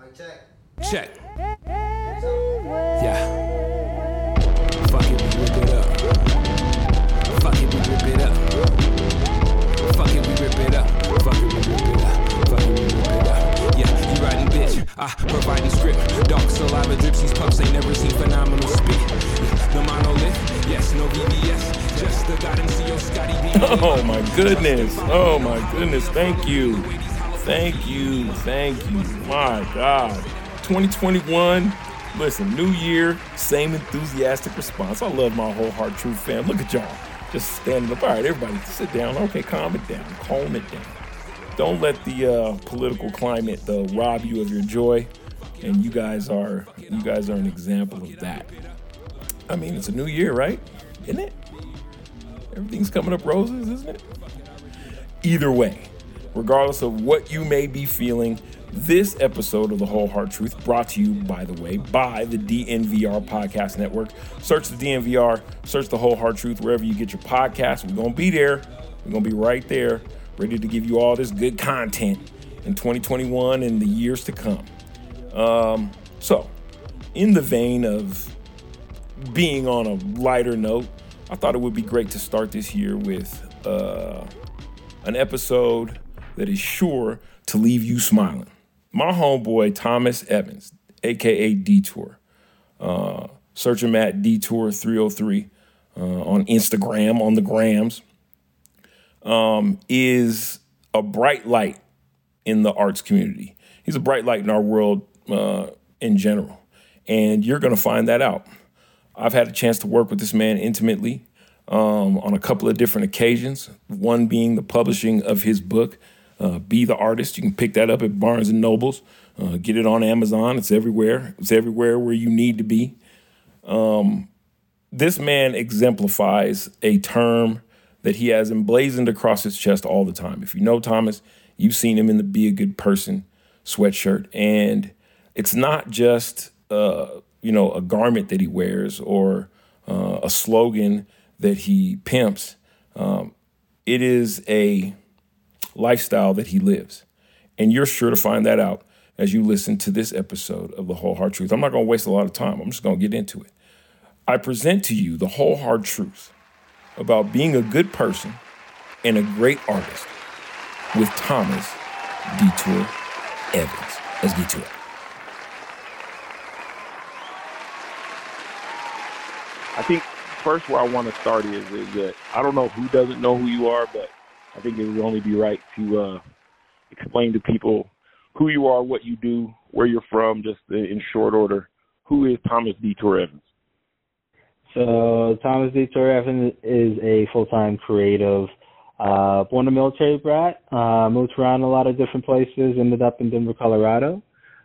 Mic check. Check. Yeah. Fuck it, we rip it up. Fuck it, we rip it up. Fuck it, we rip it up. Fuck it, we rip it up. Fuck it, we rip it up. Yeah, you riding bitch. I provide the script. Dark saliva drips, these pups ain't never seen phenomenal spit. Yeah, no monolith, yes, no VVS. Just the God and CEO Scotty B. Oh my goodness. Oh my goodness. Thank you. Thank you. Thank you. My God. 2021. Listen, new year, same enthusiastic response. I love my whole hard truth fam. Look at y'all. Just standing up. All right, everybody sit down. Okay, calm it down. Calm it down. Don't let the uh, political climate uh, rob you of your joy. And you guys are you guys are an example of that. I mean, it's a new year, right? Isn't it? Everything's coming up roses, isn't it? Either way, regardless of what you may be feeling, this episode of The Whole Hard Truth, brought to you, by the way, by the DNVR Podcast Network. Search the DNVR, search The Whole Hard Truth wherever you get your podcasts. We're going to be there. We're going to be right there, ready to give you all this good content in 2021 and the years to come. Um, so, in the vein of being on a lighter note, I thought it would be great to start this year with uh, an episode that is sure to leave you smiling. My homeboy Thomas Evans, aka Detour, uh, search him at Detour303 uh, on Instagram, on the grams, um, is a bright light in the arts community. He's a bright light in our world uh, in general, and you're going to find that out. I've had a chance to work with this man intimately um, on a couple of different occasions. One being the publishing of his book, uh, "Be the Artist." You can pick that up at Barnes and Nobles. Uh, get it on Amazon. It's everywhere. It's everywhere where you need to be. Um, this man exemplifies a term that he has emblazoned across his chest all the time. If you know Thomas, you've seen him in the "Be a Good Person" sweatshirt, and it's not just uh, you know a garment that he wears or uh, a slogan that he pimps. Um, it is a lifestyle that he lives, and you're sure to find that out as you listen to this episode of the Whole Hard Truth. I'm not going to waste a lot of time. I'm just going to get into it. I present to you the whole hard truth about being a good person and a great artist with Thomas Detour Evans. Let's get to it. I think first where I want to start is is that I don't know who doesn't know who you are, but I think it would only be right to uh, explain to people who you are, what you do, where you're from, just in short order. Who is Thomas D. Detour Evans? So Thomas D. Detour Evans is a full-time creative. Uh, born a military brat, uh, moved around a lot of different places, ended up in Denver, Colorado.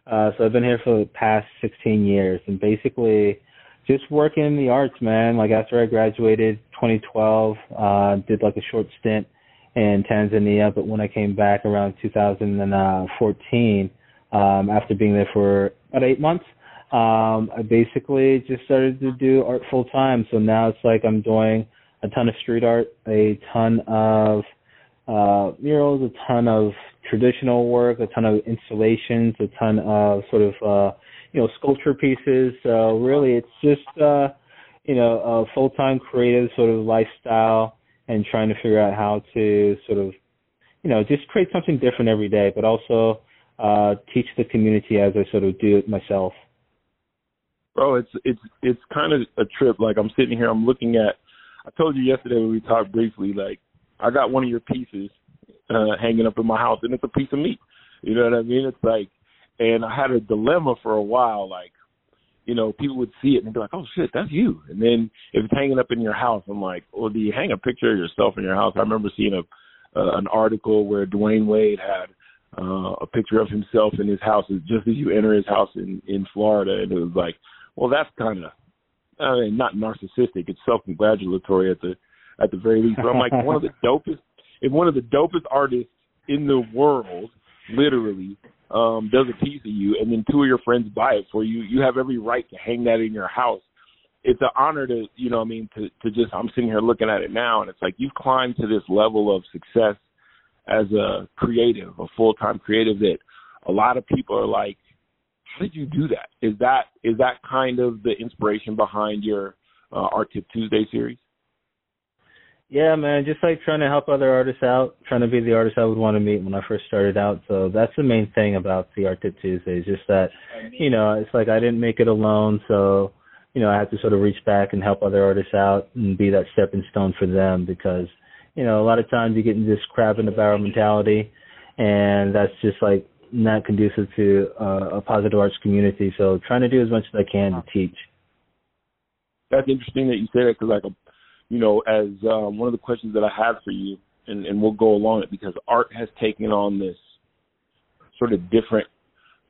Uh, so I've been here for the past 16 years, and basically just working in the arts, man. Like after I graduated 2012, uh, did like a short stint in Tanzania, but when I came back around 2014, um, after being there for about eight months, um, I basically just started to do art full time. So now it's like I'm doing a ton of street art, a ton of uh, murals, a ton of traditional work, a ton of installations, a ton of sort of uh, you know sculpture pieces. So really, it's just uh, you know a full time creative sort of lifestyle and trying to figure out how to sort of you know just create something different every day, but also uh, teach the community as I sort of do it myself. Bro, it's it's it's kind of a trip. Like I'm sitting here, I'm looking at. I told you yesterday when we talked briefly. Like I got one of your pieces uh, hanging up in my house, and it's a piece of meat. You know what I mean? It's like, and I had a dilemma for a while. Like, you know, people would see it and be like, "Oh shit, that's you." And then if it's hanging up in your house, I'm like, "Well, do you hang a picture of yourself in your house?" I remember seeing a uh, an article where Dwyane Wade had uh, a picture of himself in his house just as you enter his house in in Florida, and it was like, well, that's kind of, I mean, not narcissistic. It's self-congratulatory at the at the very least. But I'm like one of the dopest, if one of the dopest artists in the world, literally, um, does a piece of you, and then two of your friends buy it for you, you have every right to hang that in your house. It's an honor to, you know, I mean, to to just. I'm sitting here looking at it now, and it's like you've climbed to this level of success as a creative, a full time creative that a lot of people are like, how did you do that? Is that is that kind of the inspiration behind your uh, Art Tip Tuesday series? Yeah, man, just like trying to help other artists out, trying to be the artist I would want to meet when I first started out. So that's the main thing about the Art Tip Tuesday, is just that, you know, it's like I didn't make it alone, so you know I have to sort of reach back and help other artists out and be that stepping stone for them because, you know, a lot of times you get in this crab in the barrel mentality, and that's just like not conducive to uh, a positive arts community. So trying to do as much as I can to teach. That's interesting that you say that because like you know, as um, one of the questions that I have for you, and, and we'll go along it because art has taken on this sort of different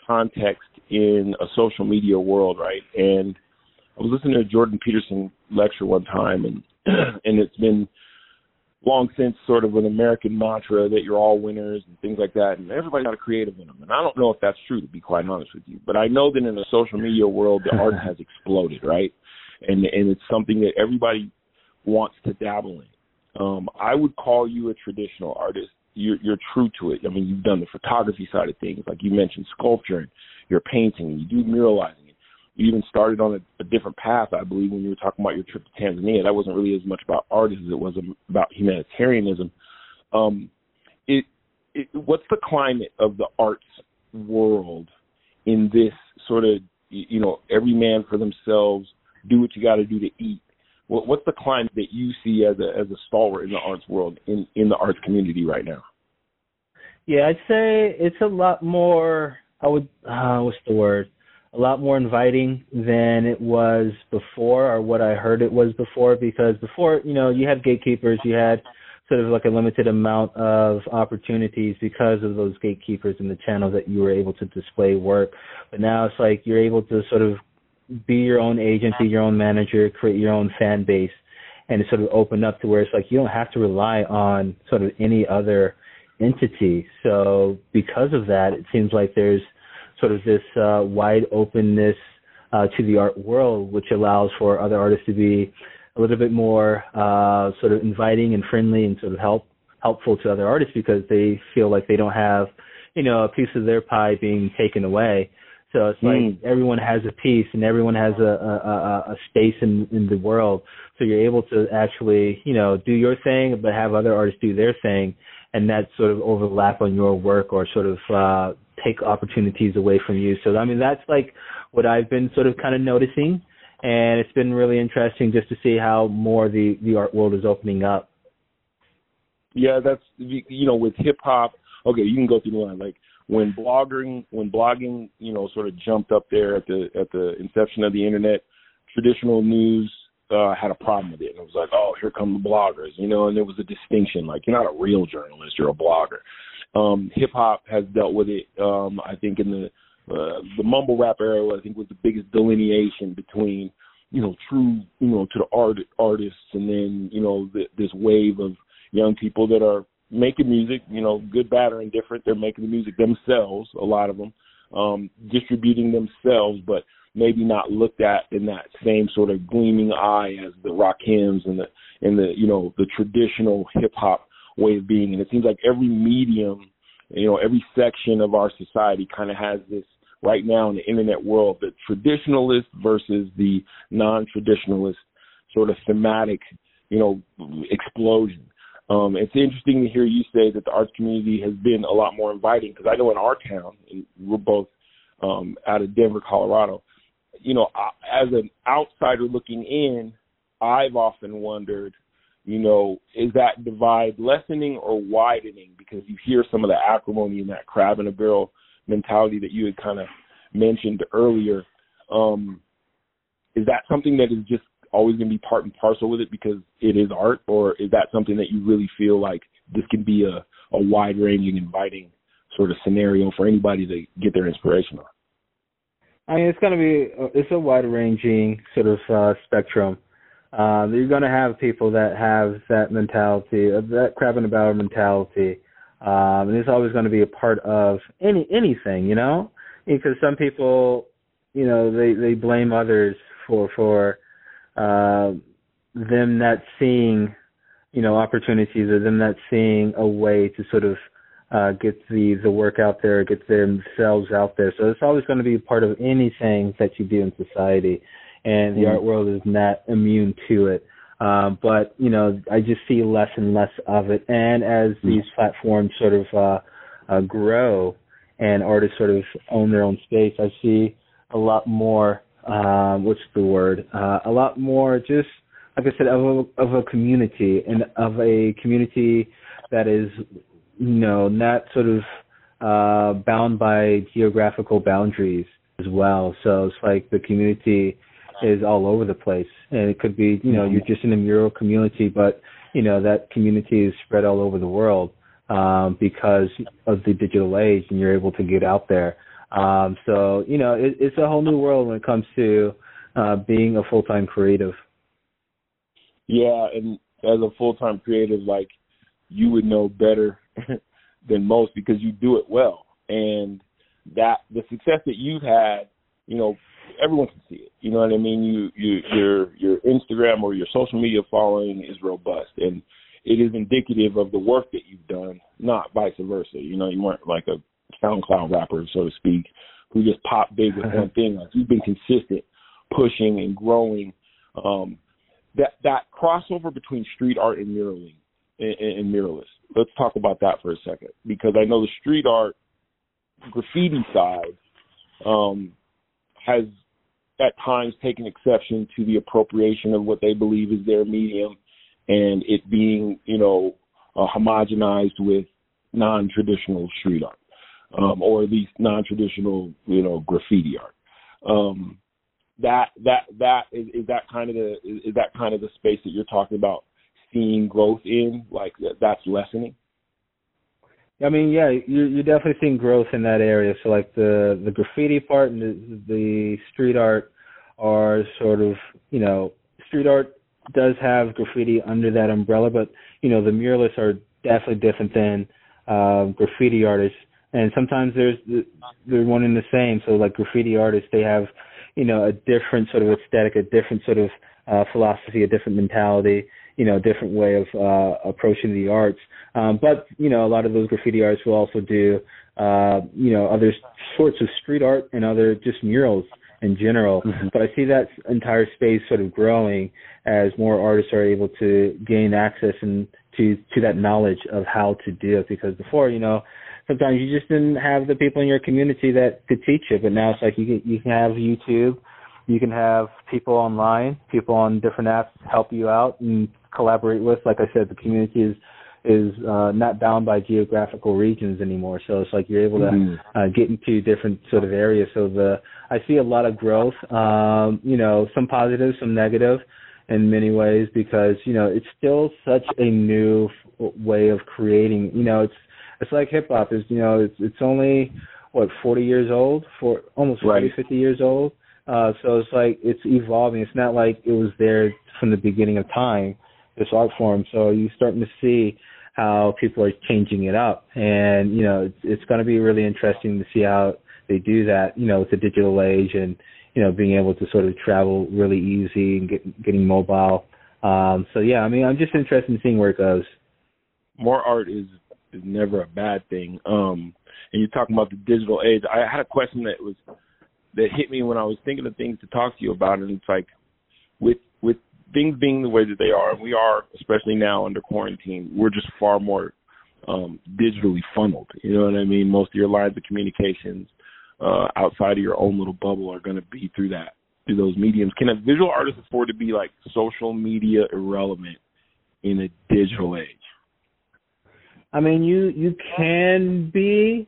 context in a social media world, right? And I was listening to a Jordan Peterson lecture one time, and and it's been long since sort of an American mantra that you're all winners and things like that, and everybody's got a creative in them. And I don't know if that's true, to be quite honest with you, but I know that in the social media world, the art has exploded, right? And and it's something that everybody wants to dabble in. Um, I would call you a traditional artist. You're, you're true to it. I mean, you've done the photography side of things, like you mentioned, sculpturing, you're painting, and you do muralizing. You even started on a, a different path, I believe, when you were talking about your trip to Tanzania. That wasn't really as much about art as it was about humanitarianism. Um, it, it, what's the climate of the arts world in this sort of, you know, every man for themselves, do what you got to do to eat what, what's the climate that you see as a as a stalwart in the arts world in in the arts community right now? Yeah, I'd say it's a lot more. I would. Uh, what's the word? A lot more inviting than it was before, or what I heard it was before. Because before, you know, you had gatekeepers. You had sort of like a limited amount of opportunities because of those gatekeepers and the channels that you were able to display work. But now it's like you're able to sort of be your own agency, your own manager, create your own fan base, and sort of open up to where it's like you don't have to rely on sort of any other entity. So because of that, it seems like there's sort of this uh, wide openness uh, to the art world, which allows for other artists to be a little bit more uh, sort of inviting and friendly and sort of help helpful to other artists because they feel like they don't have, you know, a piece of their pie being taken away. So it's like mm. everyone has a piece and everyone has a, a, a space in, in the world. So you're able to actually, you know, do your thing, but have other artists do their thing, and that sort of overlap on your work or sort of uh, take opportunities away from you. So I mean, that's like what I've been sort of kind of noticing, and it's been really interesting just to see how more the the art world is opening up. Yeah, that's you know with hip hop. Okay, you can go through the line like when blogging when blogging you know sort of jumped up there at the at the inception of the internet traditional news uh had a problem with it. And it was like oh here come the bloggers you know and there was a distinction. Like you're not a real journalist you're a blogger. Um hip hop has dealt with it. Um i think in the uh, the mumble rap era i think was the biggest delineation between you know true you know to the art artists and then you know the, this wave of young people that are making music, you know, good, bad, or indifferent. They're making the music themselves, a lot of them, um, distributing themselves, but maybe not looked at in that same sort of gleaming eye as the Rakims and the and the you know the traditional hip hop way of being. And it seems like every medium, you know, every section of our society kind of has this right now in the internet world, the traditionalist versus the non-traditionalist sort of thematic, you know, explosion. Um, it's interesting to hear you say that the arts community has been a lot more inviting because I know in our town, we're both um, out of Denver, Colorado. You know, as an outsider looking in, I've often wondered, you know, is that divide lessening or widening? Because you hear some of the acrimony and that crab in a barrel mentality that you had kind of mentioned earlier. Um, is that something that is just always going to be part and parcel with it because it is art, or is that something that you really feel like this can be a, a wide ranging, inviting sort of scenario for anybody to get their inspiration on? I mean, it's going to be it's a wide ranging sort of uh, spectrum. Uh, you're going to have people that have that mentality, uh, that crab in the barrel mentality, um, and it's always going to be a part of any anything, you know, because some people, you know, they they blame others for for uh, them not seeing, you know, opportunities or them not seeing a way to sort of uh, get the the work out there, get themselves out there. So it's always going to be part of anything that you do in society, and the mm. art world is not immune to it. Um, but you know, I just see less and less of it, and as mm. these platforms sort of uh, uh, grow and artists sort of own their own space, I see a lot more. Um, what's the word? Uh, a lot more, just like I said, of a, of a community and of a community that is you know, not sort of uh, bound by geographical boundaries as well. So it's like the community is all over the place, and it could be, you know, you're just in a mural community, but you know that community is spread all over the world um, because of the digital age, and you're able to get out there. Um, so you know, it, it's a whole new world when it comes to uh, being a full-time creative. Yeah, and as a full-time creative, like you would know better than most because you do it well. And that the success that you've had, you know, everyone can see it. You know what I mean? You you your your Instagram or your social media following is robust and it is indicative of the work that you've done, not vice versa. You know, you weren't like a SoundCloud rapper, so to speak, who just pop big with one thing. Like you've been consistent, pushing and growing. Um, that that crossover between street art and muraling and, and muralists let's talk about that for a second because I know the street art graffiti side um, has at times taken exception to the appropriation of what they believe is their medium and it being, you know, uh, homogenized with non-traditional street art, um, or at least non-traditional, you know, graffiti art. Um, that that that is, is that kind of the is, that kind of the space that you're talking about seeing growth in, like that's lessening? I mean, yeah, you're, you're definitely seeing growth in that area. So like the the graffiti part and the, the street art are sort of, you know, street art does have graffiti under that umbrella, but you know the muralists are definitely different than um, graffiti artists. And sometimes there's they're one and the same. So like graffiti artists, they have, you know, a different sort of aesthetic, a different sort of uh, philosophy, a different mentality you know, a different way of uh, approaching the arts. Um, but you know, a lot of those graffiti artists will also do, uh, you know, other sorts of street art and other just murals in general. Mm-hmm. But I see that entire space sort of growing as more artists are able to gain access and to to that knowledge of how to do it. Because before, you know, sometimes you just didn't have the people in your community that could teach you. But now it's like you can you can have YouTube. You can have people online, people on different apps help you out and collaborate with. Like I said, the community is is uh, not bound by geographical regions anymore. So it's like you're able to mm-hmm. uh, get into different sort of areas. So the I see a lot of growth. Um, you know, some positive, some negative, in many ways because you know it's still such a new f- way of creating. You know, it's it's like hip hop is. You know, it's it's only what 40 years old, for almost 40, right. 50 years old. Uh, so it's like it's evolving. It's not like it was there from the beginning of time this art form. So you're starting to see how people are changing it up, and you know it's, it's going to be really interesting to see how they do that. You know, with the digital age and you know being able to sort of travel really easy and get, getting mobile. Um, so yeah, I mean, I'm just interested in seeing where it goes. More art is is never a bad thing. Um, and you're talking about the digital age. I had a question that was that hit me when I was thinking of things to talk to you about, and it's like with with things being the way that they are, and we are, especially now under quarantine, we're just far more um, digitally funneled. You know what I mean? Most of your lines of communications uh, outside of your own little bubble are going to be through that, through those mediums. Can a visual artist afford to be like social media irrelevant in a digital age? I mean, you you can be.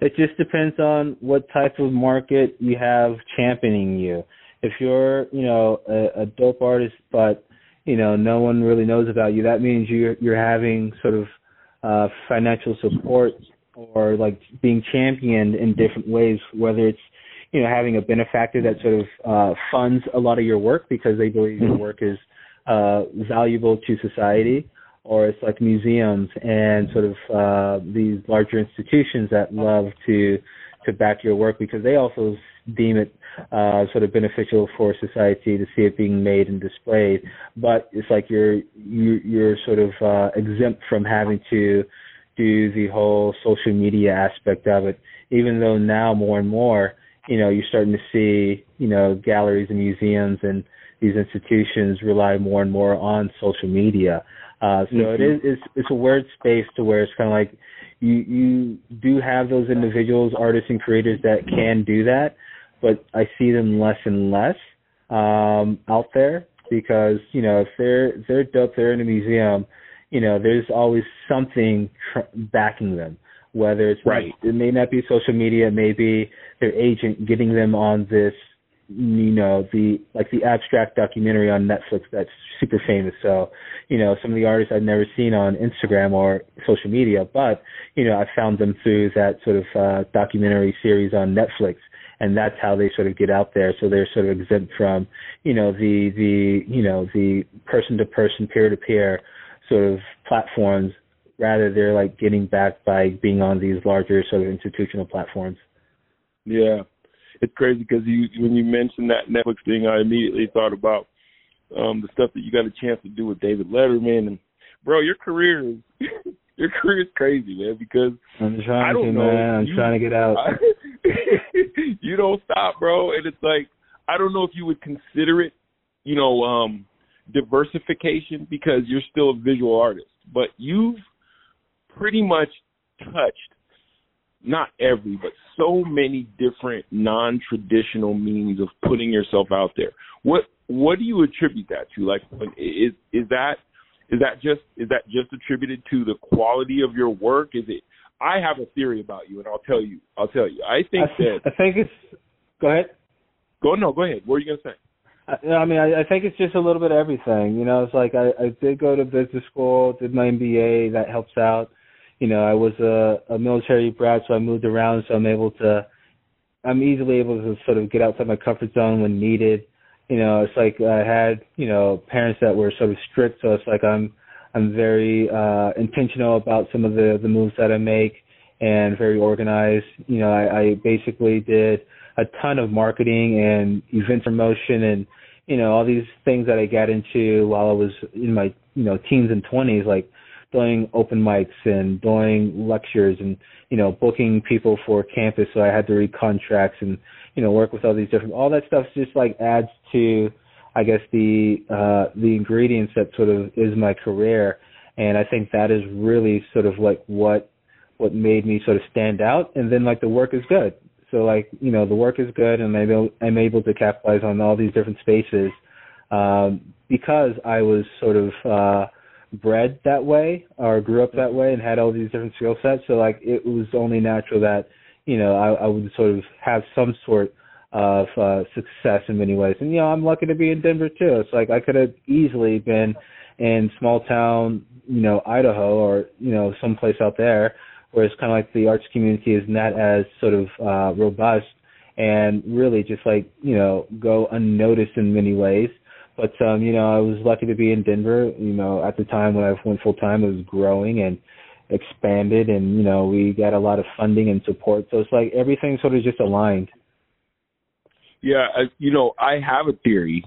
It just depends on what type of market you have championing you if you're you know a, a dope artist but you know no one really knows about you that means you're you're having sort of uh financial support or like being championed in different ways whether it's you know having a benefactor that sort of uh funds a lot of your work because they believe your work is uh valuable to society or it's like museums and sort of uh these larger institutions that love to to back your work because they also deem it uh, sort of beneficial for society to see it being made and displayed. But it's like you're you, you're sort of uh, exempt from having to, do the whole social media aspect of it. Even though now more and more, you know, you're starting to see, you know, galleries and museums and these institutions rely more and more on social media. Uh, so mm-hmm. it is it's, it's a weird space to where it's kind of like you you do have those individuals, artists and creators that can do that, but I see them less and less um, out there because you know if they're if they're dope, they're in a museum, you know, there's always something tr- backing them. Whether it's right, it may not be social media, maybe their agent getting them on this you know the like the abstract documentary on Netflix that's super famous. So you know some of the artists I've never seen on Instagram or social media, but you know I found them through that sort of uh, documentary series on Netflix, and that's how they sort of get out there. So they're sort of exempt from you know the the you know the person to person peer to peer sort of platforms. Rather, they're like getting back by being on these larger sort of institutional platforms. Yeah, it's crazy because you when you mentioned that Netflix thing, I immediately thought about um the stuff that you got a chance to do with David Letterman and bro, your career is your career is crazy, man. Because I'm trying I don't to, know, man. I'm you, trying to get out. I, you don't stop, bro. And it's like I don't know if you would consider it, you know, um diversification because you're still a visual artist, but you've pretty much touched not every, but so many different non-traditional means of putting yourself out there. What what do you attribute that to? Like, is is that is that just is that just attributed to the quality of your work? Is it? I have a theory about you, and I'll tell you. I'll tell you. I think I, that. I think it's. Go ahead. Go no. Go ahead. What are you gonna say? I, I mean, I, I think it's just a little bit of everything. You know, it's like I, I did go to business school, did my MBA. That helps out you know, I was a, a military brat, so I moved around, so I'm able to, I'm easily able to sort of get outside my comfort zone when needed. You know, it's like I had, you know, parents that were sort of strict, so it's like I'm, I'm very uh, intentional about some of the the moves that I make and very organized. You know, I, I basically did a ton of marketing and event promotion and you know all these things that I got into while I was in my you know teens and twenties, like doing open mics and doing lectures and you know booking people for campus so i had to read contracts and you know work with all these different all that stuff just like adds to i guess the uh the ingredients that sort of is my career. And i think that is really sort of like what what made me sort of stand out. And then like the work is good. So like you know the work is good and i'm able, I'm able to capitalize on all these different spaces um because i was sort of uh bred that way or grew up that way and had all these different skill sets. So like it was only natural that you know I, I would sort of have some sort of uh, success in many ways. And you know I'm lucky to be in Denver too. It's like I could have easily been in small town, you know Idaho or you know someplace out there where it's kind of like the arts community is not as sort of uh, robust and really just like you know go unnoticed in many ways but um, you know, I was lucky to be in Denver. You know, at the time when I went full time, it was growing and expanded, and you know, we got a lot of funding and support. So it's like everything sort of just aligned. Yeah, I, you know, I have a theory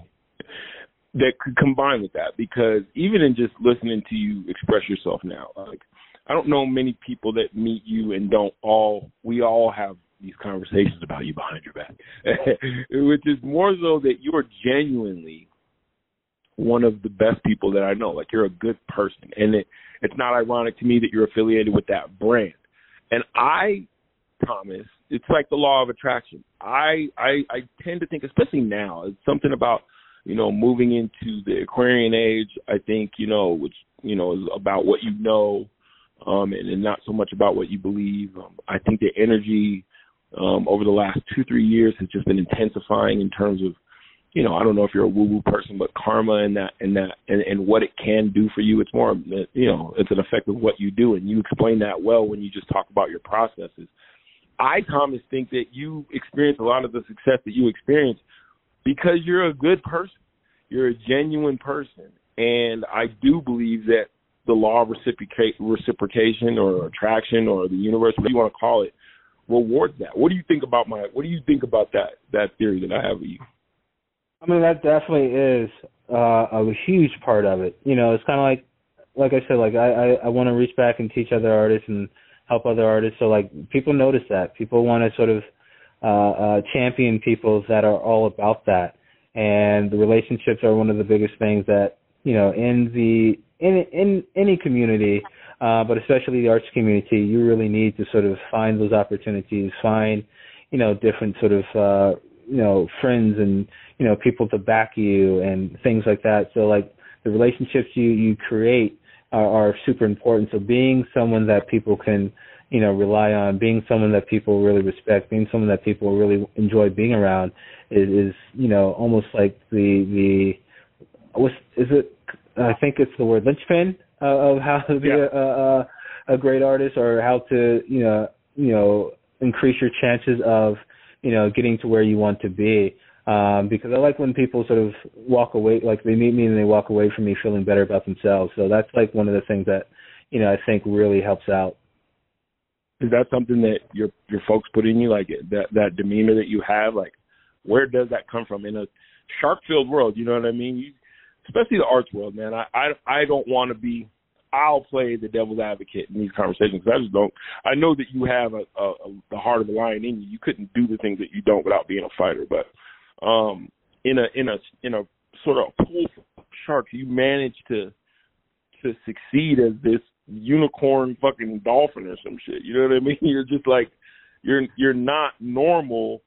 that could combine with that because even in just listening to you express yourself now, like I don't know many people that meet you and don't all we all have these conversations about you behind your back, which is more so that you are genuinely one of the best people that I know. Like you're a good person, and it, it's not ironic to me that you're affiliated with that brand. And I, Thomas, it's like the law of attraction. I I, I tend to think, especially now, it's something about you know moving into the Aquarian age. I think you know, which you know is about what you know, um, and, and not so much about what you believe. Um, I think the energy um, over the last two three years has just been intensifying in terms of you know, I don't know if you're a woo woo person, but karma and that and that and, and what it can do for you. It's more, you know, it's an effect of what you do, and you explain that well when you just talk about your processes. I, Thomas, think that you experience a lot of the success that you experience because you're a good person. You're a genuine person, and I do believe that the law of reciprocation or attraction or the universe, whatever you want to call it, rewards that. What do you think about my? What do you think about that that theory that I have of you? I mean, that definitely is uh, a huge part of it. You know, it's kind of like like I said, like I I, I want to reach back and teach other artists and help other artists. So like people notice that people want to sort of uh, uh, champion people that are all about that, and the relationships are one of the biggest things that you know in the in in any community, uh, but especially the arts community, you really need to sort of find those opportunities, find you know different sort of uh, you know friends and you know people to back you and things like that. So like the relationships you you create are, are super important. So being someone that people can you know rely on being someone that people really respect being someone that people really enjoy being around is, is you know almost like the the what's is it i think it's the word linchpin uh, of how to be Yeah. a, a a great artist or how to you know you know increase your chances of you know getting to where you want to be um because i like when people sort of walk away like they meet me and they walk away from me feeling better about themselves so that's like one of the things that you know i think really helps out Is that something that your your folks put in you, like that that demeanor that you have? Like, where does that come from in a shark-filled world? You know what I mean? You, especially the arts world, man. I I, I don't want to be. I'll play the devil's advocate in these conversations. 'cause I just don't. I know that you have a, a, a the heart of the lion in you. You couldn't do the things that you don't without being a fighter. But um, in a in a in a sort of pool of sharks, you manage to to succeed as this unicorn fucking dolphin or some shit. You know what I mean? You're just like you're you're not normal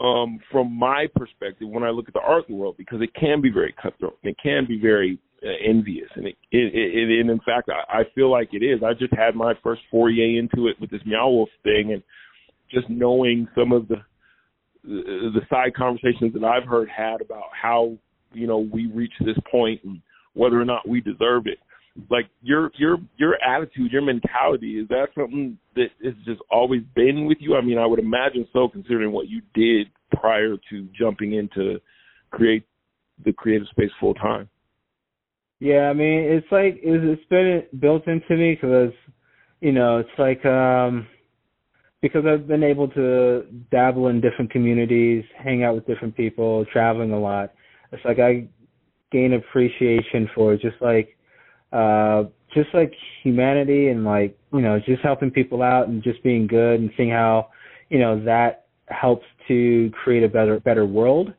um from my perspective when I look at the art world because it can be very cutthroat it can be very Uh, envious and it, it, it and in fact I, I feel like it is. I just had my first foray into it with this Meow Wolf thing and just knowing some of the the the side conversations that I've heard had about how you know we reached this point and whether or not we deserve it like your your your attitude, your mentality, is that something that has just always been with you? I mean, I would imagine so, considering what you did prior to jumping into create the creative space full time. Yeah, I mean, it's like it's, it's been built into me because, you know, it's like um because I've been able to dabble in different communities, hang out with different people, traveling a lot. It's like I gain appreciation for just like uh just like humanity and like you know just helping people out and just being good and seeing how you know that helps to create a better better world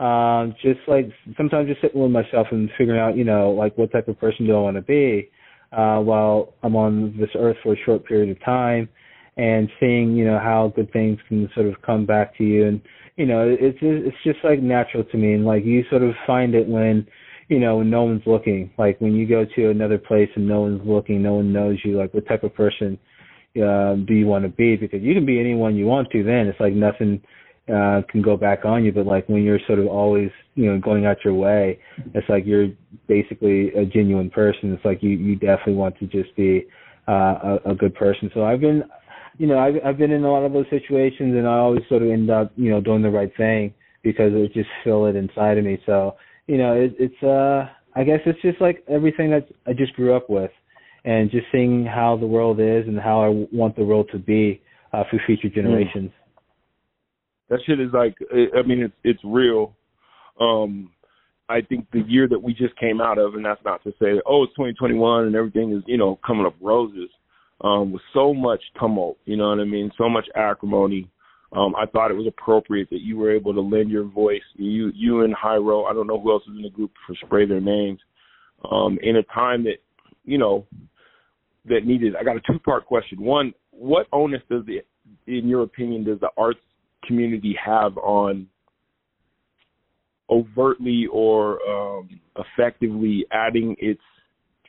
um just like sometimes just sitting with myself and figuring out you know like what type of person do i want to be uh while i'm on this earth for a short period of time and seeing you know how good things can sort of come back to you. And you know it's it's just like natural to me. And like you sort of find it when you know when no one's looking. Like when you go to another place and no one's looking no one knows you like what type of person um do you want to be? Because you can be anyone you want to then. It's like nothing uh can go back on you but like when you're sort of always you know going out your way it's like you're basically a genuine person. It's like you you definitely want to just be uh a, a good person. So i've been you know i've i've been in a lot of those situations and i always sort of end up you know doing the right thing because it just feel it inside of me. So you know it, it's uh i guess it's just like everything that i just grew up with and just seeing how the world is and how i want the world to be uh for future generations That shit is like, I mean, it's it's real. Um, I think the year that we just came out of, and that's not to say, oh, it's 2021 and everything is, you know, coming up roses. Um, with so much tumult, you know what I mean, so much acrimony. Um, I thought it was appropriate that you were able to lend your voice. You, you and Hyro, I don't know who else is in the group for spray their names. Um, in a time that, you know, that needed. I got a two-part question. One, what onus does the, in your opinion, does the arts community have on overtly or um, effectively adding its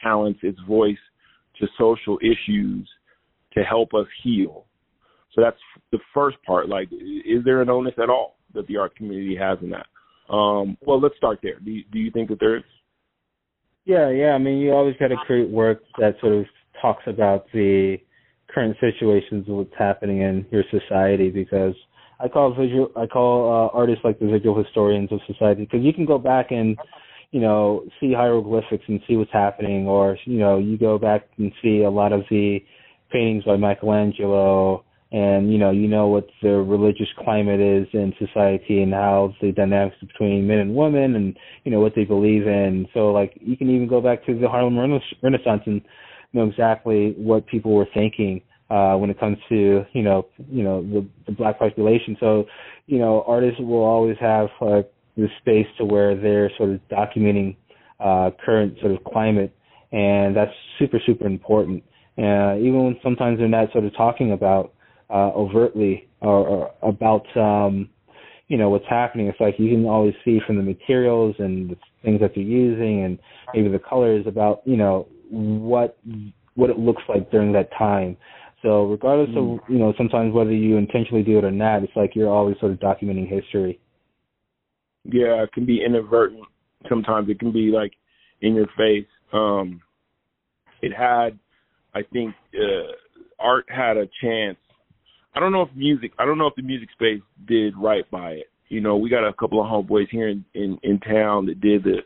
talents, its voice to social issues to help us heal? So that's the first part. Like, is there an onus at all that the art community has in that? Um, well, let's start there. Do you, do you think that there is? Yeah, yeah. I mean, you always got to create work that sort of talks about the current situations of what's happening in your society because I call visual, I call uh, artists like the visual historians of society because you can go back and you know see hieroglyphics and see what's happening, or you know you go back and see a lot of the paintings by Michelangelo and you know you know what the religious climate is in society and how the dynamics between men and women and you know what they believe in. So like you can even go back to the harlem renaissance and know exactly what people were thinking uh when it comes to you know you know the, the black population so you know artists will always have uh, the space to where they're sort of documenting uh current sort of climate and that's super super important uh even when sometimes they're not sort of talking about uh, overtly or, or about um, you know what's happening. It's like you can always see from the materials and the things that they're using, and maybe the colors about you know what what it looks like during that time. So regardless mm. of you know sometimes whether you intentionally do it or not, it's like you're always sort of documenting history. Yeah, it can be inadvertent. Sometimes it can be like in your face. Um, it had, I think, uh, art had a chance I don't know if music. I don't know if the music space did right by it. You know, we got a couple of homeboys here in in, in town that did the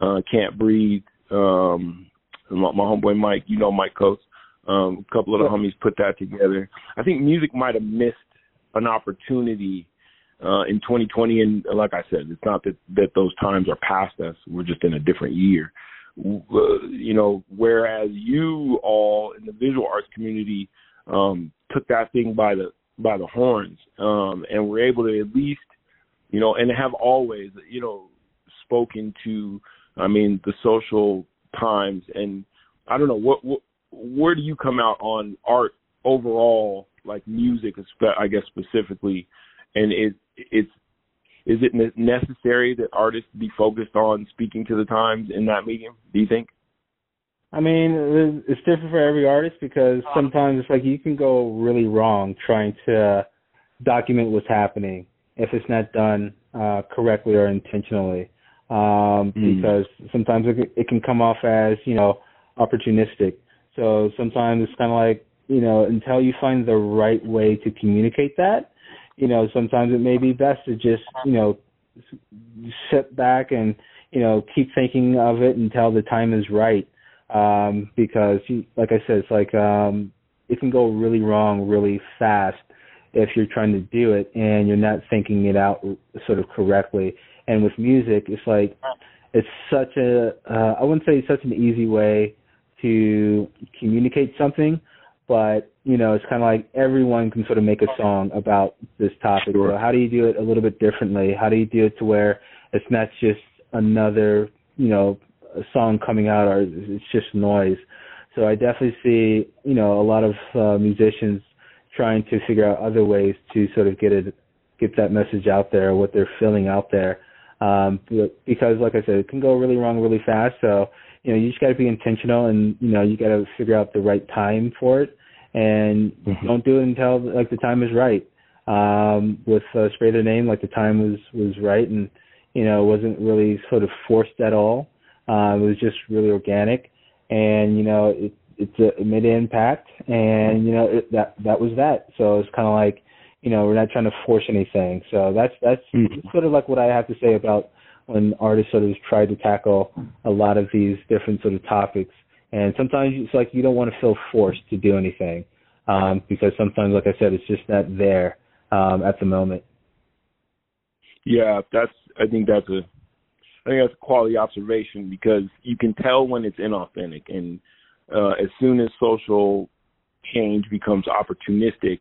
uh, "Can't Breathe." Um, my, my homeboy Mike, you know Mike Coates. Um, a couple of the homies put that together. I think music might have missed an opportunity uh, in 2020, and like I said, it's not that that those times are past us. We're just in a different year. Uh, you know, whereas you all in the visual arts community um, took that thing by the by the horns um, and were able to at least, you know, and have always, you know, spoken to, I mean, the social times and I don't know what, what where do you come out on art overall, like music, I guess specifically, and it it's is it necessary that artists be focused on speaking to the times in that medium? Do you think? I mean, it's different for every artist because sometimes it's like you can go really wrong trying to document what's happening if it's not done uh, correctly or intentionally. Um, mm. Because sometimes it, it can come off as you know opportunistic. So sometimes it's kind of like you know until you find the right way to communicate that, you know sometimes it may be best to just you know sit back and you know keep thinking of it until the time is right um, because, you, like I said, it's like um, it can go really wrong really fast if you're trying to do it and you're not thinking it out sort of correctly. And with music, it's like it's such a uh, I wouldn't say it's such an easy way to communicate something, but you know it's kind of like everyone can sort of make a song about this topic. Sure. So how do you do it a little bit differently? How do you do it to where it's not just another you know a song coming out or it's just noise. So I definitely see, you know, a lot of uh, musicians trying to figure out other ways to sort of get it, get that message out there, what they're feeling out there. Um, because like I said, it can go really wrong really fast. So, you know, you just got to be intentional and, you know, you got to figure out the right time for it and mm-hmm. don't do it until like the time is right. Um, with uh, Spray Their Name, like the time was, was right and, you know, wasn't really sort of forced at all. Uh, it was just really organic, and you know, it it's a, it made an impact, and you know it, that that was that. So it's kind of like, you know, we're not trying to force anything. So that's that's mm-hmm. sort of like what I have to say about when artists sort of try to tackle a lot of these different sort of topics. And sometimes it's like you don't want to feel forced to do anything um, because sometimes, like I said, it's just not there um, at the moment. Yeah, that's. I think that's a I think that's a quality observation because you can tell when it's inauthentic, and uh, as soon as social change becomes opportunistic,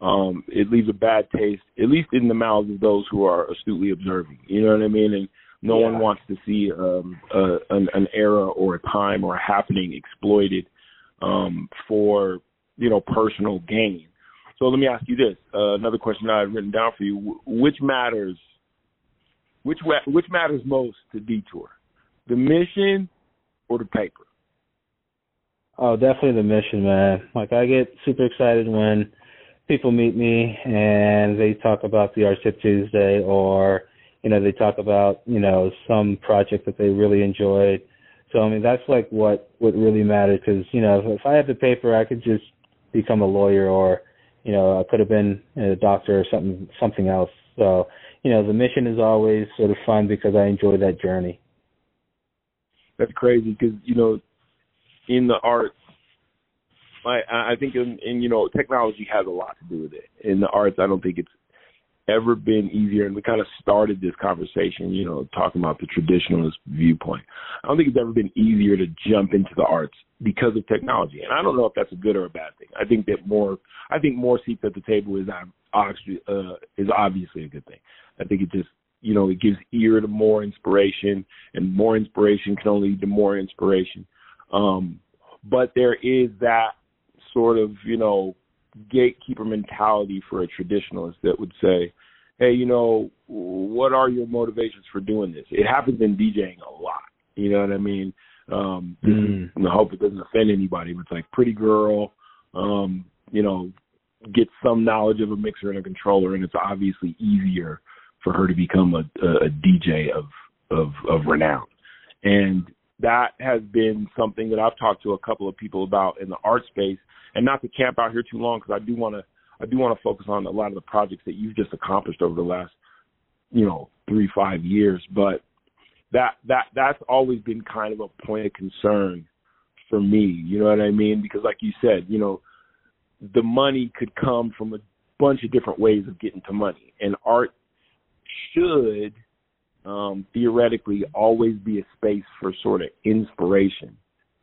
um, it leaves a bad taste, at least in the mouths of those who are astutely observing. You know what I mean? And no yeah. one wants to see um, a, an, an era or a time or a happening exploited um, for you know personal gain. So let me ask you this: uh, another question I have written down for you: Which matters which which matters most to Detour, the mission or the paper? Oh, definitely the mission, man. Like I get super excited when people meet me and they talk about the Art Tip Tuesday or you know they talk about you know some project that they really enjoyed. So I mean that's like what what really matters because you know if, if I had the paper I could just become a lawyer or you know I could have been a doctor or something something else. So you know, the mission is always sort of fun because I enjoy that journey. That's crazy because you know, in the arts, I I think in, in you know technology has a lot to do with it. In the arts, I don't think it's ever been easier. And we kind of started this conversation, you know, talking about the traditionalist viewpoint. I don't think it's ever been easier to jump into the arts because of technology. And I don't know if that's a good or a bad thing. I think that more, I think more seats at the table is uh, is obviously a good thing. I think it just you know it gives ear to more inspiration, and more inspiration can only lead to more inspiration. Um, but there is that sort of you know gatekeeper mentality for a traditionalist that would say, hey, you know, what are your motivations for doing this? It happens in DJing a lot. You know what I mean? Um, mm. I hope it doesn't offend anybody, but it's like pretty girl, um, you know, get some knowledge of a mixer and a controller, and it's obviously easier for her to become a, a, a DJ of, of of renown. And that has been something that I've talked to a couple of people about in the art space, and not to camp out here too long because I do want to I do want to focus on a lot of the projects that you've just accomplished over the last you know three five years, but that that that's always been kind of a point of concern for me. You know what I mean? Because like you said, you know, the money could come from a bunch of different ways of getting to money, and art should um, theoretically always be a space for sort of inspiration,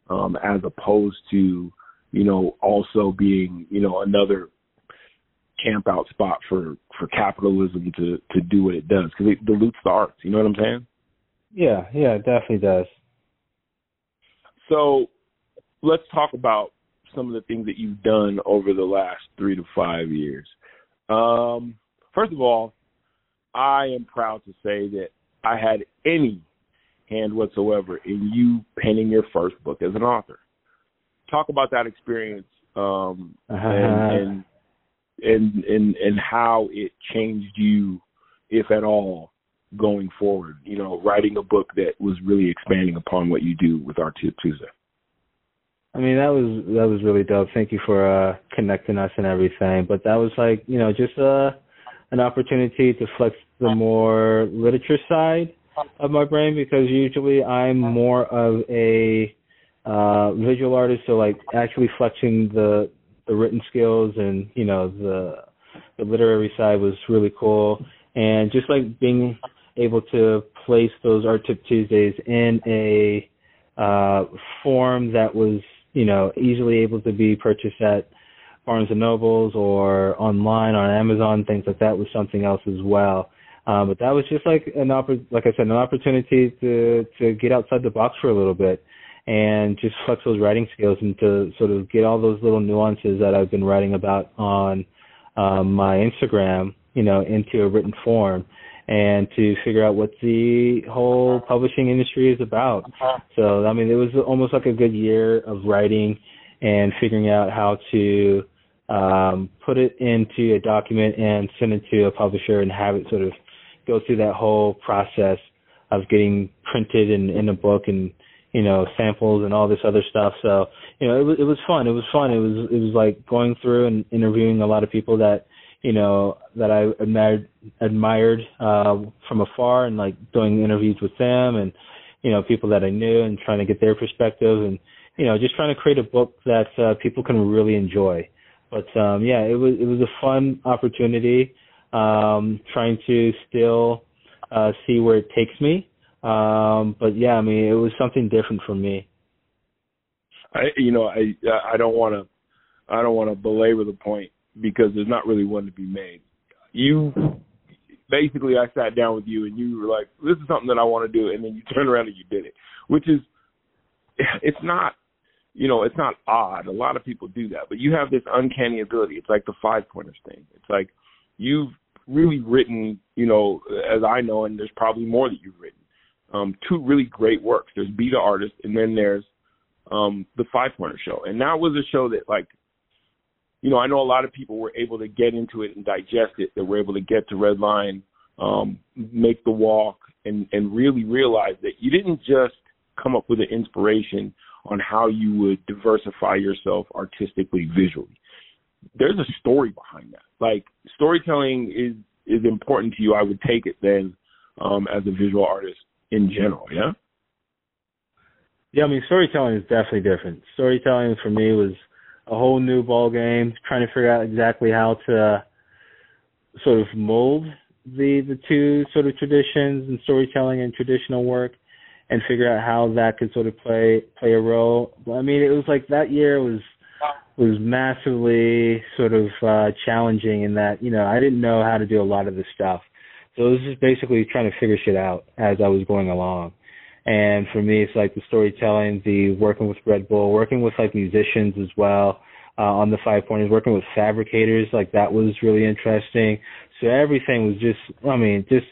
um, as opposed to you know also being you know another camp out spot for for capitalism to to do what it does because it dilutes the arts. You know what I'm saying? Yeah, yeah, it definitely does. So let's talk about some of the things that you've done over the last three to five years. Um, first of all, I am proud to say that I had any hand whatsoever in you penning your first book as an author. Talk about that experience um, uh-huh. and, and and and and how it changed you, if at all, going forward. You know, writing a book that was really expanding upon what you do with Art Tuesday. I mean, that was that was really dope. Thank you for uh connecting us and everything. But that was like, you know, just uh an opportunity to flex the more literature side of my brain because usually I'm more of a uh visual artist, so like actually flexing the the written skills and you know the the literary side was really cool and just like being able to place those art tip tuesdays in a uh form that was you know, easily able to be purchased at Barnes and Nobles or online on Amazon, things like that was something else as well. Um, but that was just like an oppor- like I said, an opportunity to to get outside the box for a little bit and just flex those writing skills and to sort of get all those little nuances that I've been writing about on um, my Instagram, you know, into a written form and to figure out what the whole publishing industry is about. So, I mean, it was almost like a good year of writing and figuring out how to um, put it into a document and send it to a publisher and have it sort of go through that whole process of getting printed in, in a book and you know samples and all this other stuff. So you know it was it was fun. It was fun. It was it was like going through and interviewing a lot of people that you know that I admired admired uh, from afar, and like doing interviews with them, and you know people that I knew, and trying to get their perspective, and you know just trying to create a book that uh, people can really enjoy. But um, yeah, it was it was a fun opportunity. Um, trying to still uh, see where it takes me. Um, but yeah, I mean, it was something different for me. I, you know, I I don't want to I don't want to belabor the point because there's not really one to be made. You basically, I sat down with you and you were like, "This is something that I want to do," and then you turned around and you did it, which is, it's not, you know, it's not odd. A lot of people do that, but you have this uncanny ability. It's like the five pointers thing. It's like you've really written, you know, as I know, and there's probably more that you've written. Um, two really great works. There's Be the Artist, and then there's um, the Five Pointer Show, and that was a show that like you know, I know a lot of people were able to get into it and digest it. They were able to get to Redline, um, make the walk, and and really realize that you didn't just come up with an inspiration on how you would diversify yourself artistically, visually. There's a story behind that. Like storytelling is is important to you. I would take it then um, as a visual artist in general. Yeah. Yeah, I mean, storytelling is definitely different. Storytelling for me was a whole new ball game, trying to figure out exactly how to sort of mold the the two sort of traditions and storytelling and traditional work and figure out how that could sort of play play a role. I mean, it was like that year was was massively sort of uh challenging in that, you know, I didn't know how to do a lot of this stuff. So it was just basically trying to figure shit out as I was going along. And for me, it's like the storytelling, the working with Red Bull, working with like musicians as well uh, on the five pointers, working with fabricators, like that was really interesting. So everything was just, I mean, just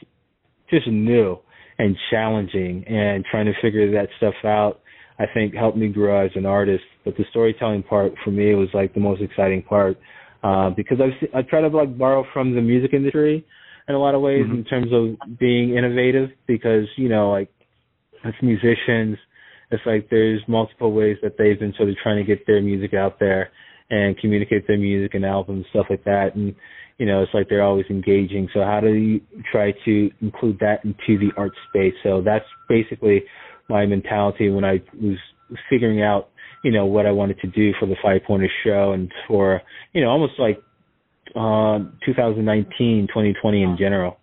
just new and challenging, and trying to figure that stuff out. I think helped me grow as an artist. But the storytelling part for me was like the most exciting part uh, because I've I try to like borrow from the music industry in a lot of ways mm-hmm. in terms of being innovative because you know like as musicians it's like there's multiple ways that they've been sort of trying to get their music out there and communicate their music and albums stuff like that and you know it's like they're always engaging so how do you try to include that into the art space so that's basically my mentality when i was figuring out you know what i wanted to do for the five pointer show and for you know almost like um 2019 2020 in general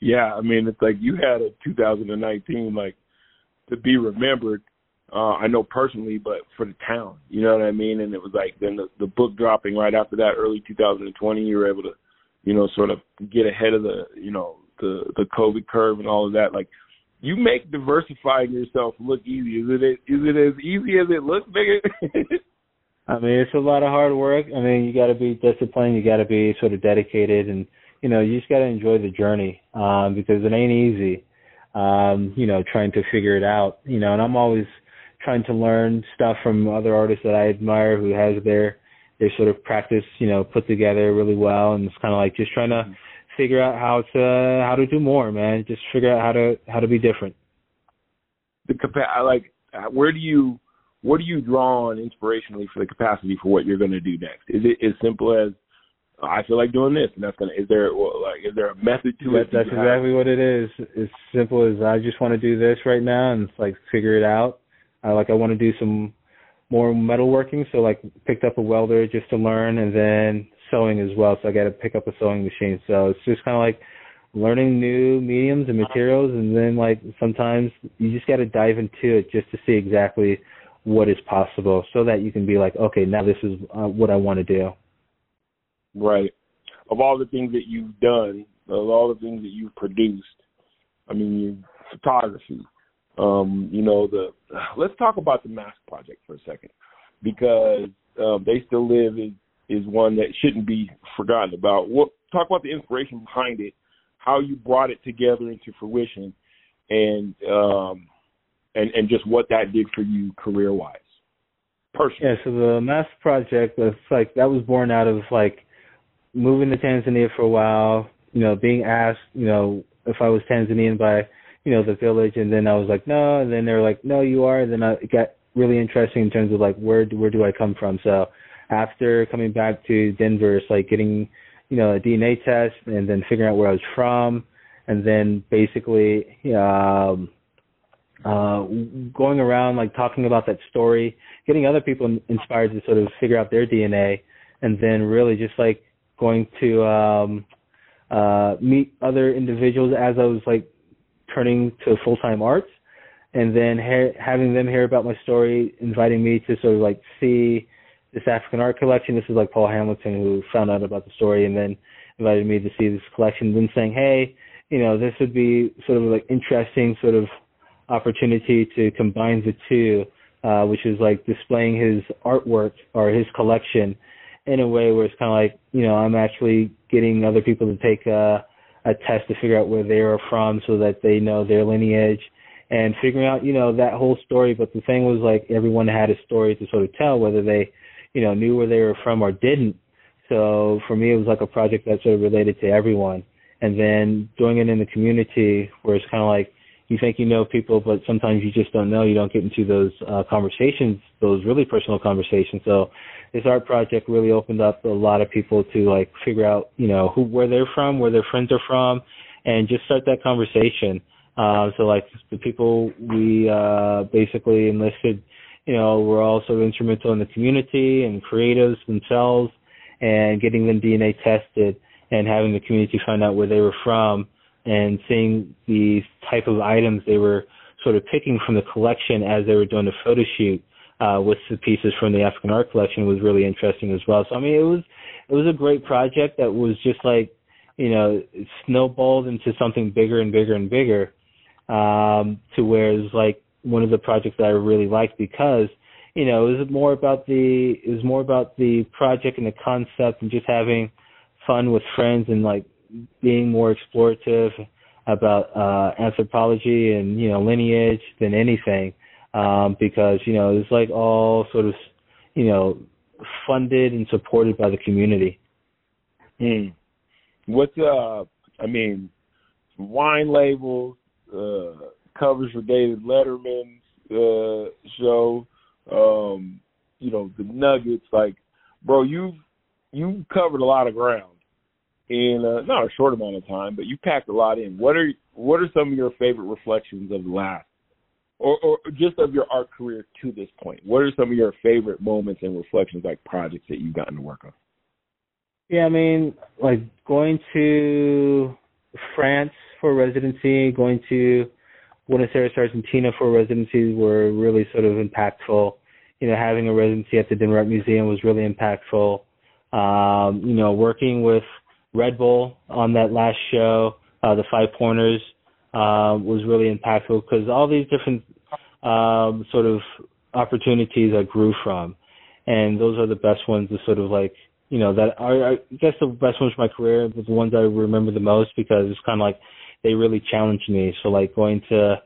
yeah i mean it's like you had a 2019 like to be remembered uh, I know personally, but for the town, you know what I mean? And it was like then the, the book dropping right after that, early 2020, you were able to, you know, sort of get ahead of the, you know, the the COVID curve and all of that. Like, you make diversifying yourself look easy. Is it is it as easy as it looks, nigga? I mean, it's a lot of hard work. I mean, you got to be disciplined. You got to be sort of dedicated, and you know, you just got to enjoy the journey um, because it ain't easy. Um, you know, trying to figure it out. You know, and I'm always trying to learn stuff from other artists that I admire who has their their sort of practice, you know, put together really well, and it's kind of like just trying to figure out how to how to do more, man. Just figure out how to how to be different. The capa- like, where do you what do you draw on inspirationally for the capacity for what you're going to do next? Is it as simple as I feel like doing this, and that's gonna. Is there like is there a method to it? That's exactly what it is. It's simple as I just want to do this right now, and it's like figure it out. Uh, like I want to do some more metalworking, so like picked up a welder just to learn, and then sewing as well. So I got to pick up a sewing machine. So it's just kind of like learning new mediums and materials, and then like sometimes you just got to dive into it just to see exactly what is possible, so that you can be like, okay, now this is uh, what I want to do. Right. Of all the things that you've done, of all the things that you've produced, I mean, you photography, um, you know, the let's talk about the mask project for a second because um, they still live is is one that shouldn't be forgotten about. What talk about the inspiration behind it, how you brought it together into fruition, and um, and and just what that did for you career wise, personally. Yeah. So the mask project was like that was born out of like moving to Tanzania for a while. You know, being asked, you know, if I was Tanzanian by you know, the village, and then I was like, no, and then they were like, no, you are. And then I, it got really interesting in terms of like where do, where do I come from? So after coming back to Denver, it's like getting, you know, a DNA test and then figuring out where I was from, and then basically um, uh, going around like talking about that story, getting other people inspired to sort of figure out their DNA, and then really just like going to um, uh, meet other individuals as I was like turning to full time arts, and then ha- having them hear about my story, inviting me to sort of like see this African art collection. This is like Paul Hamilton who found out about the story and then invited me to see this collection. Then saying, hey, you know, this would be sort of like interesting sort of opportunity to combine the two, uh, which is like displaying his artwork or his collection in a way where it's kind of like, you know, I'm actually getting other people to take uh, a test to figure out where they are from so that they know their lineage and figuring out, you know, that whole story. But the thing was like everyone had a story to sort of tell, whether they, you know, knew where they were from or didn't. So for me, it was like a project that sort of related to everyone. And then doing it in the community where it's kind of like you think you know people, but sometimes you just don't know. You don't get into those uh, conversations, those really personal conversations. So this art project really opened up a lot of people to like figure out, you know, who where they're from, where their friends are from, and just start that conversation. Uh, so like the people we uh, basically enlisted you know, we were also instrumental in the community and creatives themselves and getting them DNA tested and having the community find out where they were from and seeing these type of items they were sort of picking from the collection as they were doing the photo shoot uh, with the pieces from the African art collection was really interesting as well. So I mean, it was it was a great project that was just like you know snowballed into something bigger and bigger and bigger um, to where it was like one of the projects that I really liked because you know it was more about the it was more about the project and the concept and just having fun with friends and like being more explorative about uh anthropology and you know lineage than anything um because you know it's like all sort of you know funded and supported by the community Hmm. What's uh? I mean, wine labels, uh, covers for David Letterman's uh, show. Um, you know, the Nuggets. Like, bro, you've you've covered a lot of ground in uh, not a short amount of time, but you packed a lot in. What are what are some of your favorite reflections of the last, or, or just of your art career to this point? What are some of your favorite moments and reflections, like projects that you've gotten to work on? Yeah, I mean, like going to France for residency, going to Buenos Aires, Argentina for residency were really sort of impactful. You know, having a residency at the Denver Art Museum was really impactful. Um, you know, working with Red Bull on that last show, uh, the Five Pointers, uh, was really impactful because all these different um, sort of opportunities I grew from, and those are the best ones to sort of like you know that are I guess the best ones for my career, but the ones I remember the most because it's kind of like they really challenged me. So like going to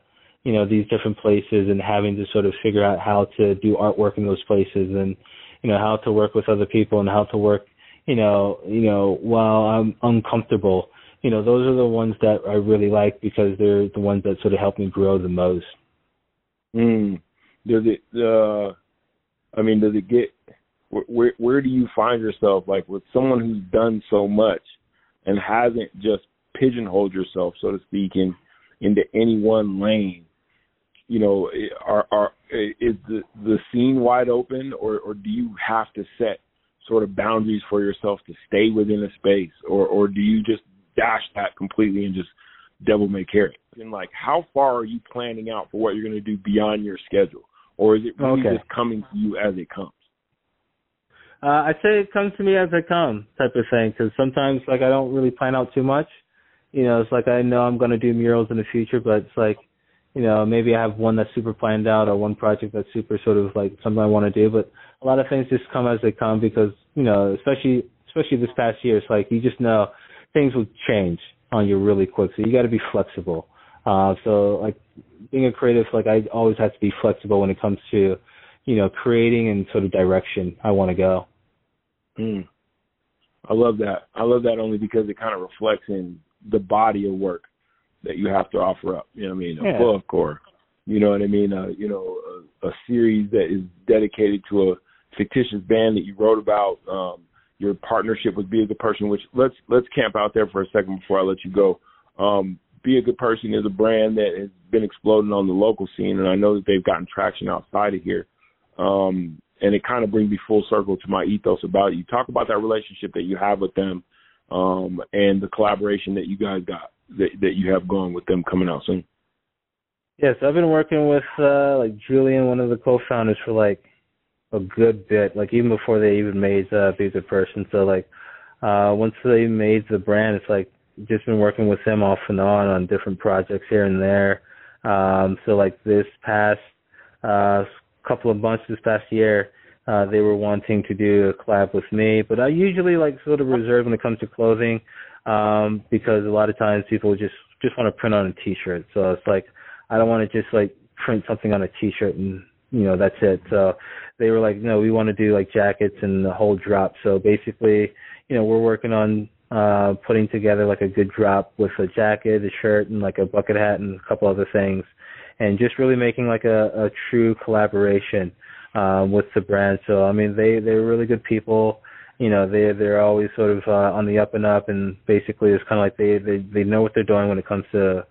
you know these different places and having to sort of figure out how to do artwork in those places and you know how to work with other people and how to work you know you know while I'm uncomfortable. You know those are the ones that I really like because they're the ones that sort of help me grow the most. Mm. Does it? Uh, I mean, does it get? Where, where where do you find yourself like with someone who's done so much and hasn't just pigeonholed yourself, so to speak, in into any one lane? You know, are are is the the scene wide open, or or do you have to set sort of boundaries for yourself to stay within a space, or or do you just dash that completely and just devil may care? And like, how far are you planning out for what you're going to do beyond your schedule, or is it really Okay. just coming to you as it comes? Uh, I'd say it comes to me as I come type of thing because sometimes like I don't really plan out too much. You know, it's like I know I'm going to do murals in the future, but it's like, you know, maybe I have one that's super planned out or one project that's super sort of like something I want to do. But a lot of things just come as they come because, you know, especially, especially this past year, it's like you just know things will change on you really quick. So you got to be flexible. Uh, so like being a creative, like I always have to be flexible when it comes to, you know, creating and sort of direction I want to go. Mm. I love that. I love that only because it kind of reflects in the body of work that you have to offer up. You know what I mean? A Yeah. book or, you know what I mean? Uh, you know, a, a series that is dedicated to a fictitious band that you wrote about. Um, your partnership with Be a Good Person, which let's let's camp out there for a second before I let you go. Um, Be a Good Person is a brand that has been exploding on the local scene, and I know that they've gotten traction outside of here. Um, and it kind of brings me full circle to my ethos about you. Talk about that relationship that you have with them, um, and the collaboration that you guys got that, that you have going with them coming out soon. Yes, I've been working with uh like Julian, one of the co-founders, for like a good bit, like even before they even made uh, Be a Person. So like uh once they made the brand, it's like just been working with them off and on on different projects here and there. Um so like this past uh couple of months this past year, uh they were wanting to do a collab with me, but I usually like sort of reserve when it comes to clothing um because a lot of times people just just want to print on a t-shirt. So it's like I don't want to just like print something on a t-shirt and you know that's it. So they were like, no, we want to do like jackets and the whole drop. So basically, you know, we're working on uh putting together like a good drop with a jacket, a shirt, and like a bucket hat and a couple other things, and just really making like a, a true collaboration um, with the brand. So I mean, they they're really good people. You know, they they're always sort of uh, on the up and up, and basically it's kind of like they they they know what they're doing when it comes to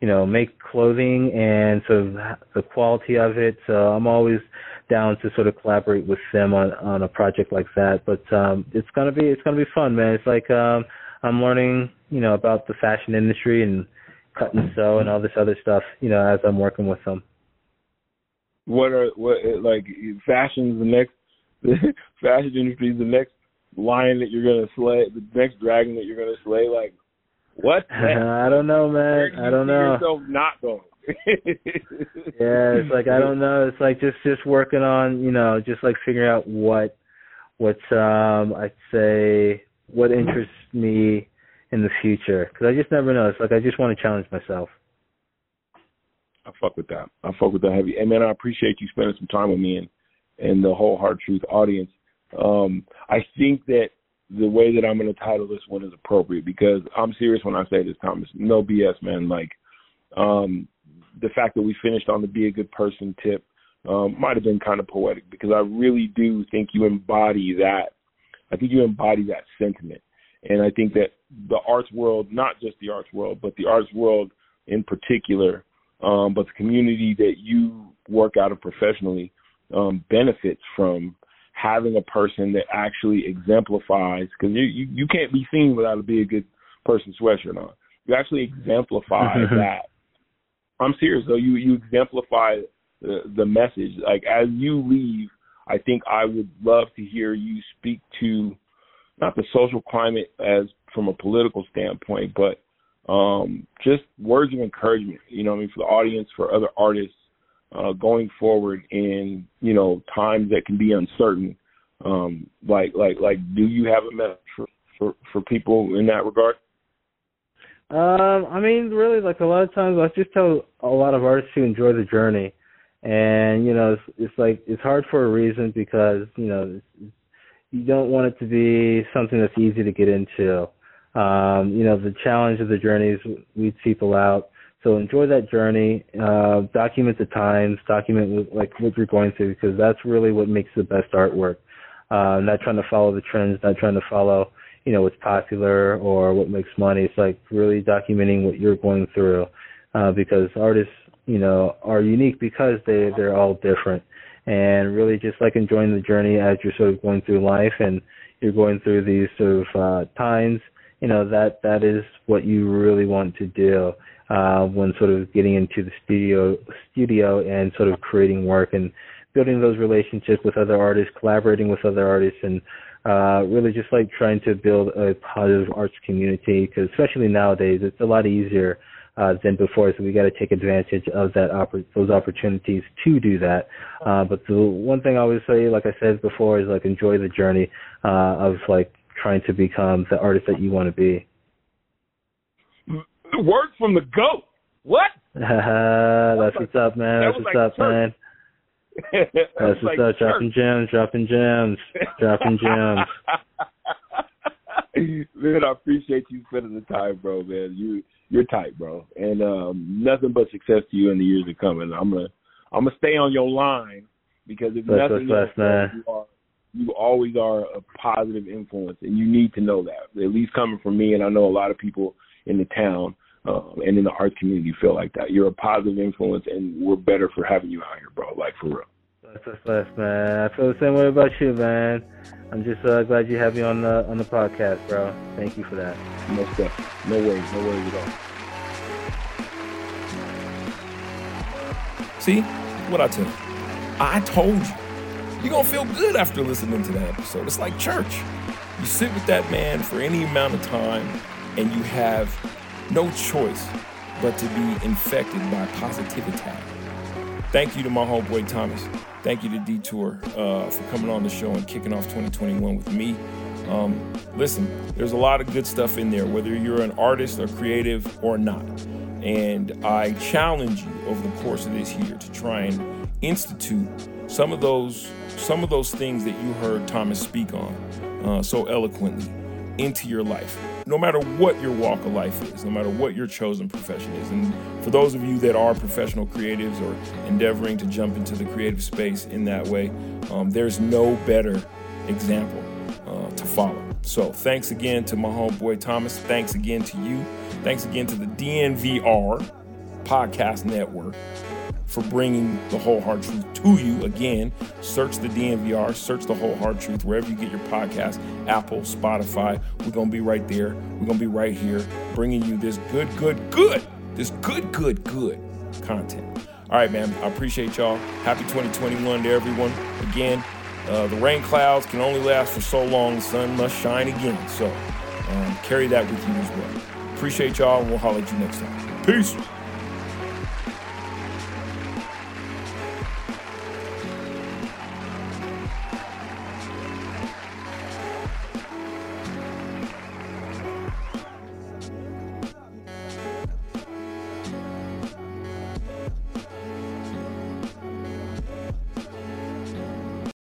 you know, make clothing and sort of the quality of it. So I'm always down to sort of collaborate with them on on a project like that. But um, it's gonna be it's gonna be fun, man. It's like um, I'm learning, you know, about the fashion industry and cut and sew and all this other stuff, you know, as I'm working with them. What are what like fashion's the next fashion industry is the next lion that you're gonna slay, the next dragon that you're gonna slay. Like what? I don't know, man. I don't know. Yourself not going. yeah, it's like I don't know. It's like just just working on you know just like figuring out what what's um I'd say what interests me in the future because I just never know. It's like I just want to challenge myself. I fuck with that. I fuck with that heavy. And man, I appreciate you spending some time with me and and the whole hard truth audience. Um, I think that the way that I'm going to title this one is appropriate because I'm serious when I say this, Thomas. No BS, man. Like, um, the fact that we finished on the be a good person tip um, might have been kind of poetic because I really do think you embody that. I think you embody that sentiment. And I think that the arts world, not just the arts world, but the arts world in particular, um, but the community that you work out of professionally um, benefits from having a person that actually exemplifies because you, you you can't be seen without a be a good person sweatshirt on. You actually exemplify that I'm serious though. You you exemplify the the message. Like as you leave, I think I would love to hear you speak to not the social climate as from a political standpoint, but um, just words of encouragement. You know, I mean, for the audience, for other artists uh, going forward in you know times that can be uncertain. Um, like like like, do you have a message for for, for people in that regard? Um, I mean, really, like a lot of times, I just tell a lot of artists to enjoy the journey, and you know, it's, it's like it's hard for a reason because you know it's, you don't want it to be something that's easy to get into. Um, you know, the challenge of the journeys weeds people out. So enjoy that journey. Uh, document the times. Document like what you're going through because that's really what makes the best artwork. Uh, not trying to follow the trends, not trying to follow you know what's popular or what makes money. It's like really documenting what you're going through, uh, because artists, you know, are unique because they they're all different, and really just like enjoying the journey as you're sort of going through life and you're going through these sort of uh, times. You know that that is what you really want to do uh, when sort of getting into the studio studio and sort of creating work and building those relationships with other artists, collaborating with other artists, and uh, really just like trying to build a positive arts community because especially nowadays it's a lot easier uh, than before. So we got to take advantage of that oppor- those opportunities to do that. Uh, but the one thing I always say, like I said before, is like enjoy the journey uh, of like trying to become the artist that you want to be. The word from the goat. What? That's what's up, man. That's what's up, man. That's what's like up. Dropping gems, dropping gems, dropping gems. man, I appreciate you spending the time, bro. Man, you you're tight, bro, and um, nothing but success to you in the years to come. And I'm gonna I'm gonna stay on your line because if that's nothing else, you, are, you always are a positive influence, and you need to know that. At least coming from me, and I know a lot of people in the town um, and in the art community feel like that. You're a positive influence, and we're better for having you out here, bro. Like for real. That's what's left, man. I feel the same way about you, man. I'm just uh, glad you have me on the on the podcast, bro. Thank you for that. No stuff. No worries. No worries at all. See what I tell you? I told you. You're gonna feel good after listening to that episode. It's like church. You sit with that man for any amount of time, and you have no choice but to be infected by positivity. Thank you to my homeboy Thomas. Thank you to Detour uh, for coming on the show and kicking off 2021 with me. Um, listen, there's a lot of good stuff in there, whether you're an artist or creative or not. And I challenge you over the course of this year to try and institute some of those some of those things that you heard Thomas speak on uh, so eloquently into your life no matter what your walk of life is, no matter what your chosen profession is. And for those of you that are professional creatives or endeavoring to jump into the creative space in that way, um, there's no better example uh, to follow. So thanks again to my homeboy Thomas. Thanks again to you. Thanks again to the DNVR Podcast Network for bringing the whole hard truth to you. Again, search the DNVR, search the whole hard truth wherever you get your podcast, Apple, Spotify. We're going to be right there. We're going to be right here bringing you this good, good, good, this good, good, good content. All right, man. I appreciate y'all. Happy 2021 to everyone. Again, uh, the rain clouds can only last for so long. The sun must shine again. So um, carry that with you as well. Appreciate y'all. and We'll holler at you next time. Peace.